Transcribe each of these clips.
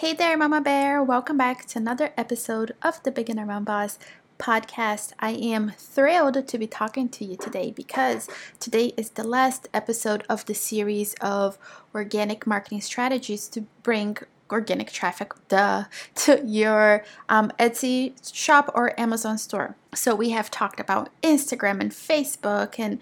Hey there, Mama Bear. Welcome back to another episode of the Beginner Mom Boss podcast. I am thrilled to be talking to you today because today is the last episode of the series of organic marketing strategies to bring organic traffic duh, to your um, Etsy shop or Amazon store. So, we have talked about Instagram and Facebook and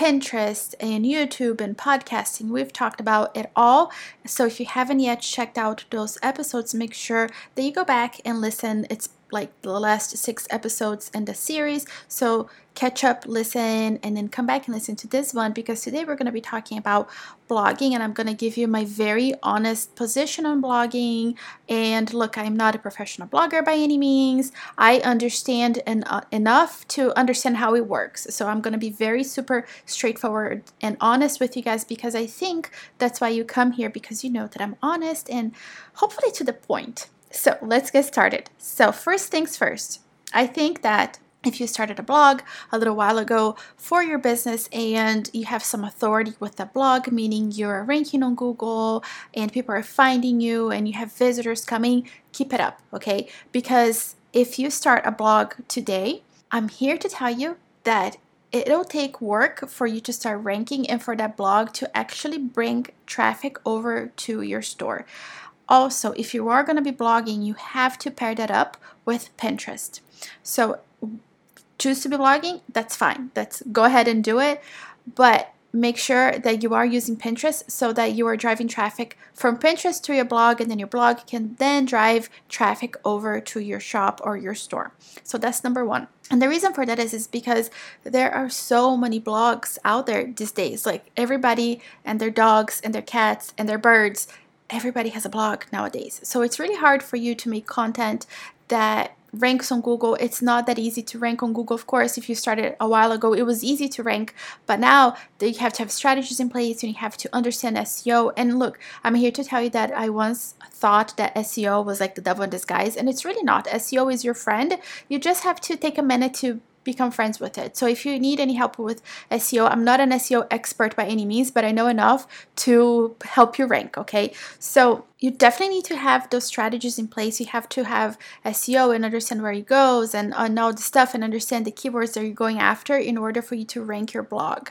Pinterest and YouTube and podcasting. We've talked about it all. So if you haven't yet checked out those episodes, make sure that you go back and listen. It's like the last six episodes in the series. So catch up, listen, and then come back and listen to this one because today we're going to be talking about blogging and I'm going to give you my very honest position on blogging. And look, I'm not a professional blogger by any means. I understand en- uh, enough to understand how it works. So I'm going to be very super straightforward and honest with you guys because I think that's why you come here because you know that I'm honest and hopefully to the point. So let's get started. So, first things first, I think that if you started a blog a little while ago for your business and you have some authority with the blog, meaning you're ranking on Google and people are finding you and you have visitors coming, keep it up, okay? Because if you start a blog today, I'm here to tell you that it'll take work for you to start ranking and for that blog to actually bring traffic over to your store. Also, if you are going to be blogging, you have to pair that up with Pinterest. So, choose to be blogging, that's fine. That's go ahead and do it, but make sure that you are using Pinterest so that you are driving traffic from Pinterest to your blog and then your blog can then drive traffic over to your shop or your store. So that's number 1. And the reason for that is is because there are so many blogs out there these days. Like everybody and their dogs and their cats and their birds everybody has a blog nowadays. So it's really hard for you to make content that ranks on Google. It's not that easy to rank on Google. Of course, if you started a while ago, it was easy to rank, but now you have to have strategies in place and you have to understand SEO. And look, I'm here to tell you that I once thought that SEO was like the devil in disguise, and it's really not. SEO is your friend. You just have to take a minute to become friends with it. So if you need any help with SEO, I'm not an SEO expert by any means, but I know enough to help you rank, okay? So you definitely need to have those strategies in place. You have to have SEO and understand where it goes and uh, know the stuff and understand the keywords that you're going after in order for you to rank your blog.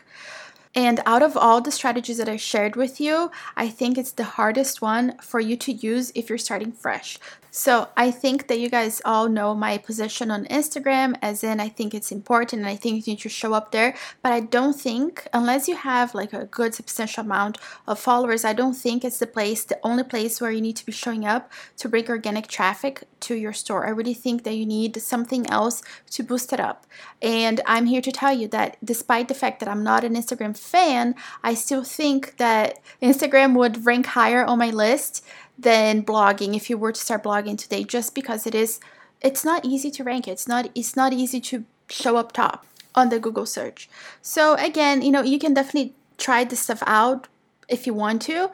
And out of all the strategies that I shared with you, I think it's the hardest one for you to use if you're starting fresh. So I think that you guys all know my position on Instagram, as in I think it's important and I think you need to show up there. But I don't think, unless you have like a good substantial amount of followers, I don't think it's the place, the only place where you need to be showing up to bring organic traffic to your store. I really think that you need something else to boost it up. And I'm here to tell you that despite the fact that I'm not an Instagram fan, I still think that Instagram would rank higher on my list than blogging if you were to start blogging today just because it is it's not easy to rank. It's not it's not easy to show up top on the google search. So again you know you can definitely try this stuff out if you want to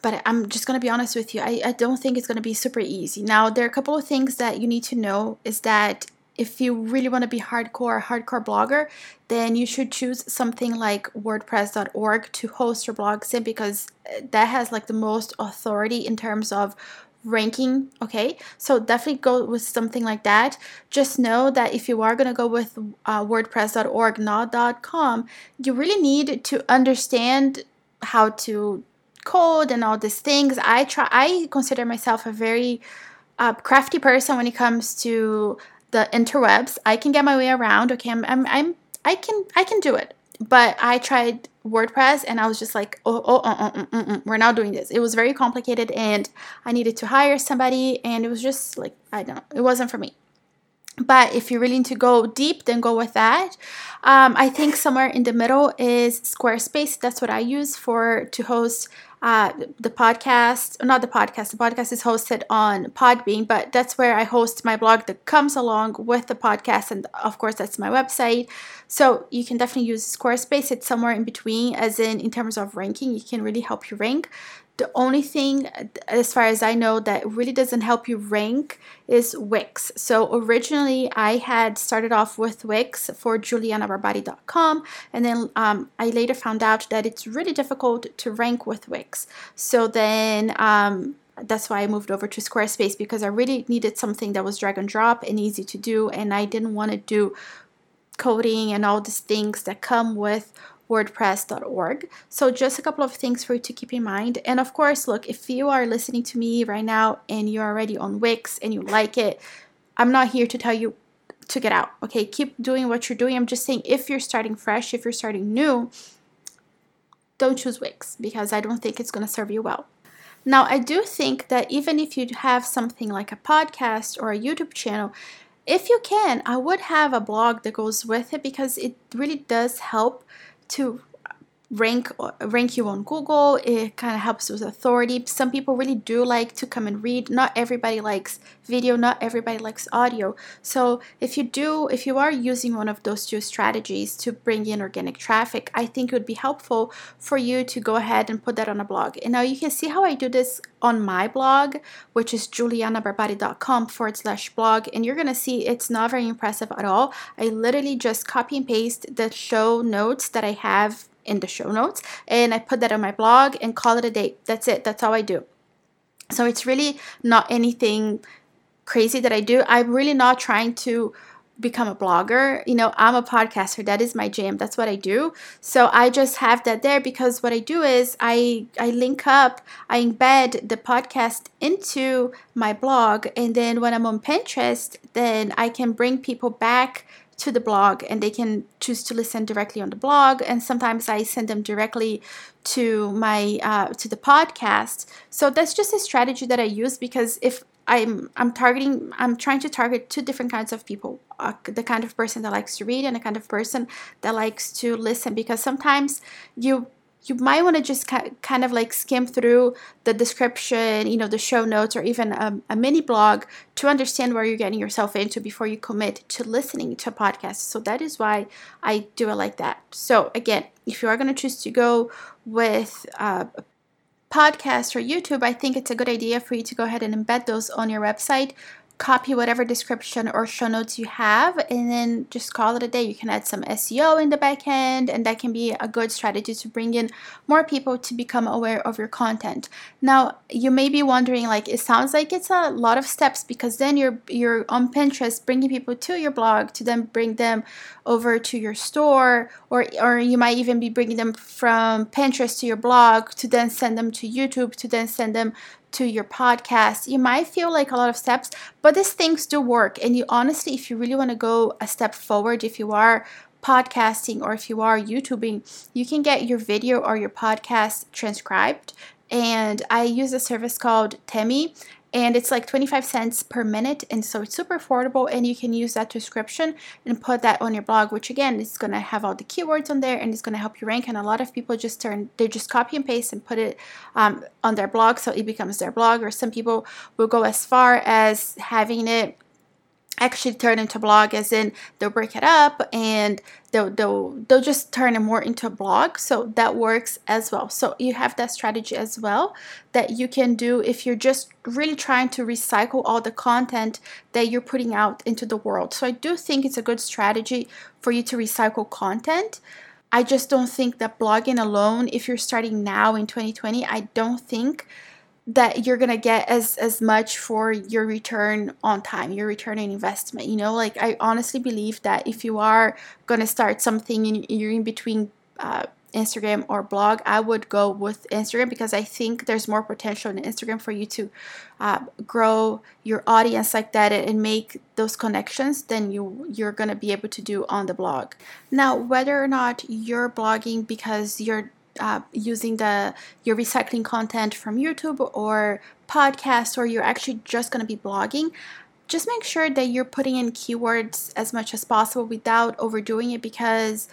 but i'm just to be honest with you I, I don't think it's to be super easy. Now there are a couple of things that you need to know is that if you really want to be hardcore, hardcore blogger, then you should choose something like WordPress.org to host your blogs in because uh, that has like the most authority in terms of ranking. Okay, so definitely go with something like that. Just know that if you are going to go with uh, WordPress.org, not .com, you really need to understand how to code and all these things. I try. I consider myself a very uh, crafty person when it comes to the interwebs. I can get my way around. Okay, I'm, I'm, I'm I can I can do it. But I tried WordPress and I was just like, oh, oh, oh, oh mm. we're not doing this. It was very complicated and I needed to hire somebody and it was just like, I don't know, it wasn't for me. But if you're willing to go deep, then go with that. Um, I think somewhere in the middle is Squarespace. That's what I use for to host uh, the podcast, not the podcast, the podcast is hosted on Podbean, but that's where I host my blog that comes along with the podcast. And of course, that's my website. So you can definitely use Squarespace. It's somewhere in between, as in, in terms of ranking, it can really help you rank. The only thing, as far as I know, that really doesn't help you rank is Wix. So originally, I had started off with Wix for julianabarbati.com, and then um, I later found out that it's really difficult to rank with Wix. So then um, that's why I moved over to Squarespace because I really needed something that was drag and drop and easy to do. And I didn't want to do coding and all these things that come with wordpress.org. So, just a couple of things for you to keep in mind. And of course, look, if you are listening to me right now and you're already on Wix and you like it, I'm not here to tell you to get out. Okay, keep doing what you're doing. I'm just saying if you're starting fresh, if you're starting new, don't choose Wix because I don't think it's going to serve you well. Now, I do think that even if you have something like a podcast or a YouTube channel, if you can, I would have a blog that goes with it because it really does help to rank rank you on Google. It kind of helps with authority. Some people really do like to come and read. Not everybody likes video, not everybody likes audio. So if you do if you are using one of those two strategies to bring in organic traffic, I think it would be helpful for you to go ahead and put that on a blog. And now you can see how I do this on my blog, which is julianabarbati.com forward slash blog. And you're gonna see it's not very impressive at all. I literally just copy and paste the show notes that I have in the show notes and I put that on my blog and call it a day. That's it. That's all I do. So it's really not anything crazy that I do. I'm really not trying to become a blogger. You know, I'm a podcaster. That is my jam. That's what I do. So I just have that there because what I do is I I link up, I embed the podcast into my blog and then when I'm on Pinterest, then I can bring people back to the blog and they can choose to listen directly on the blog. And sometimes i send them directly to my uh, to the podcast. So that's just a strategy that i use because if i'm i'm targeting i'm trying to target two different kinds of people uh, the kind of person that likes to read and the kind of person that likes to listen because sometimes you you might want to just kind of like skim through the description, you know, the show notes, or even a, a, mini blog to understand where you're getting yourself into before you commit to listening to a podcast. So that is why I do it like that. So again, if you are going to choose to go with uh, podcast or YouTube, I think it's a good idea for you to go ahead and embed those on your website copy whatever description or show notes you have and then just call it a day. You can add some SEO in the back end, and that can be a good strategy to bring in more people to become aware of your content. Now, you may be wondering like it sounds like it's a lot of steps because then you're you're on Pinterest bringing people to your blog to then bring them over to your store or or you might even be bringing them from Pinterest to your blog to then send them to YouTube to then send them to your podcast. You might feel like a lot of steps, but these things do work. And you honestly, if you really want to go a step forward, if you are podcasting or if you are YouTubing, you can get your video or your podcast transcribed. And I use a service called Temi and it's like 25 cents per minute and so it's super affordable and you can use that description and put that on your blog which again is going to have all the keywords on there and it's going to help you rank and a lot of people just turn they just copy and paste and put it um, on their blog so it becomes their blog or some people will go as far as having it actually turn into blog as in they'll break it up and they'll, they'll they'll just turn it more into a blog. So that works as well. So you have that strategy as well that you can do if you're just really trying to recycle all the content that you're putting out into the world. So i do think it's a good strategy for you to recycle content. I just don't think that blogging alone if you're starting now in 2020 i don't think that you're gonna get as as much for your return on time your return on investment you know? Like i honestly believe that if you are gonna start something and you're in between uh, instagram or blog i would go with instagram because i think there's more potential in instagram for you to uh, grow your audience like that and make those connections than you you're gonna be able to do on the blog. Now whether or not you're blogging because you're uh, using the your recycling content from YouTube or podcast, or you're actually just going to be blogging, just make sure that you're putting in keywords as much as possible without overdoing it because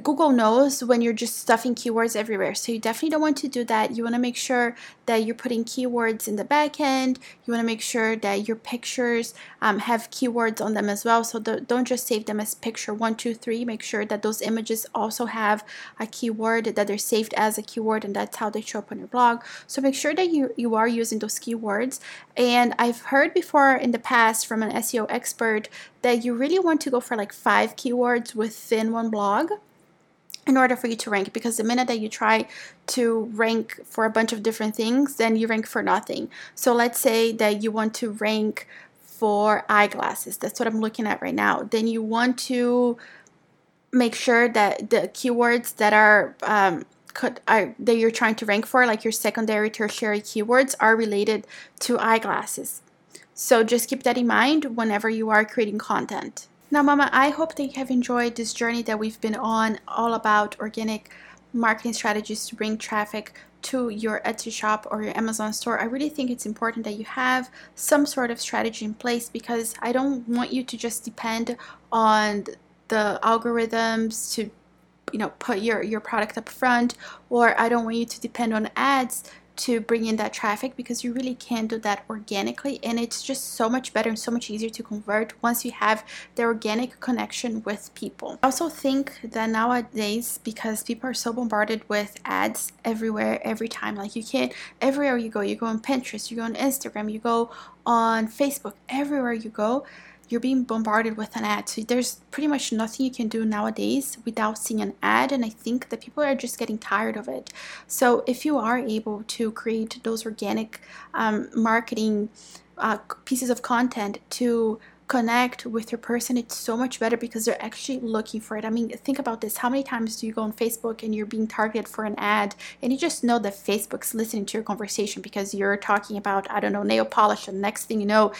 Google knows when you're just stuffing keywords everywhere. So you definitely don't want to do that. You want to make sure that you're putting keywords in the back end. You want to make sure that your pictures um, have keywords on them as well. So don't just save them as picture one, two, three. Make sure that those images also have a keyword, that they're saved as a keyword, and that's how they show up on your blog. So make sure that you, you are using those keywords. And I've heard before in the past from an SEO expert that you really want to go for like five keywords within one blog in order for you to rank because the minute that you try to rank for a bunch of different things then you rank for nothing. So let's say that you want to rank for eyeglasses. That's what i'm looking at right now. Then you want to make sure that the keywords that are um, could are, that you're trying to rank for like your secondary tertiary keywords are related to eyeglasses. So just keep that in mind whenever you are creating content now, Mama, I hope that you have enjoyed this journey that we've been on all about organic marketing strategies to bring traffic to your Etsy shop or your Amazon store. I really think it's important that you have some sort of strategy in place because I don't want you to just depend on the algorithms to you know put your your product up front or I don't want you to depend on ads to bring in that traffic because you really can do that organically and it's just so much better and so much easier to convert once you have the organic connection with people. I also think that nowadays because people are so bombarded with ads everywhere every time like you can't everywhere you go you go on Pinterest you go on Instagram you go on Facebook everywhere you go you're being bombarded with an ad. So there's pretty much nothing you can do nowadays without seeing an ad. And I think that people are just getting tired of it. So if you are able to create those organic um, marketing uh, pieces of content to connect with your person, it's so much better because they're actually looking for it. I mean, think about this. How many times do you go on Facebook and you're being targeted for an ad and you just know that Facebook's listening to your conversation because you're talking about, I don't know, nail polish and next thing you know,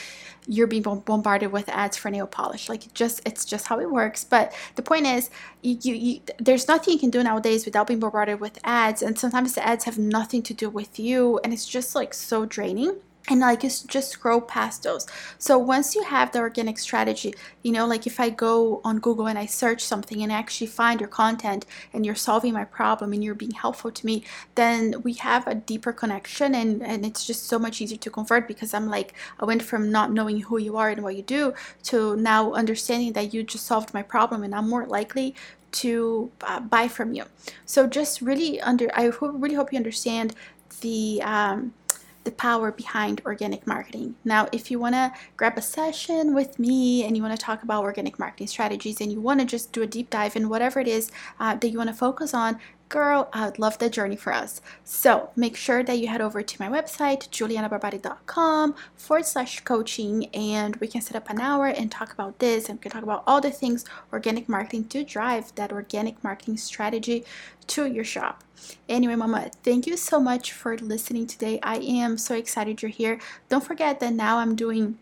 you're being bombarded with ads for nail polish. Like it just it's just how it works. But the point is you, you, you there's nothing you can do nowadays without being bombarded with ads and sometimes the ads have nothing to do with you and it's just like so draining and like just just scroll past those. So once you have the organic strategy you know like if i go on google and i search something and I actually find your content and you're solving my problem and you're being helpful to me then we have a deeper connection and and it's just so much easier to convert because i'm like i went from not knowing who you are and what you do to now understanding that you just solved my problem and i'm more likely to uh, buy from you. So just really under i really hope you understand the um, the power behind organic marketing. Now, if you want to grab a session with me and you want to talk about organic marketing strategies and you want to just do a deep dive in whatever it is uh, that you want to focus on, girl, I would love that journey for us. So make sure that you head over to my website, julianabarbati.com forward slash coaching, and we can set up an hour and talk about this and we can talk about all the things organic marketing to drive that organic marketing strategy to your shop. Anyway, Mama, thank you so much for listening today. I am so excited you're here. Don't forget that now I'm doing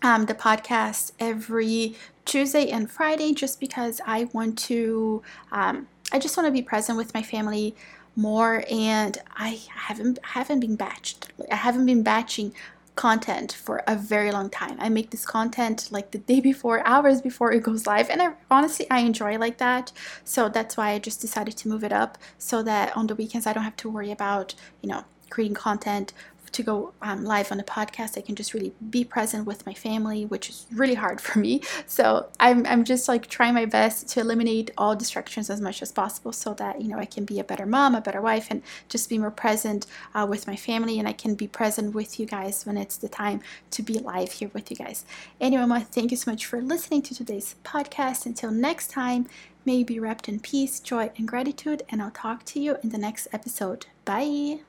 um, the podcast every Tuesday and Friday just because I want to, um, I just want to be present with my family more and I haven't haven't been batched. I haven't been batching content for a very long time. I make this content like the day before, hours before it goes live, and I honestly I enjoy like that. So that's why I just decided to move it up so that on the weekends I don't have to worry about, you know, creating content to go um, live on a podcast. I can just really be present with my family, which is really hard for me. So I'm, I'm just like trying my best to eliminate all distractions as much as possible so that, you know, I can be a better mom, a better wife, and just be more present uh, with my family. And I can be present with you guys when it's the time to be live here with you guys. Anyway, Mama, thank you so much for listening to today's podcast. Until next time, may you be wrapped in peace, joy, and gratitude. And I'll talk to you in the next episode. Bye.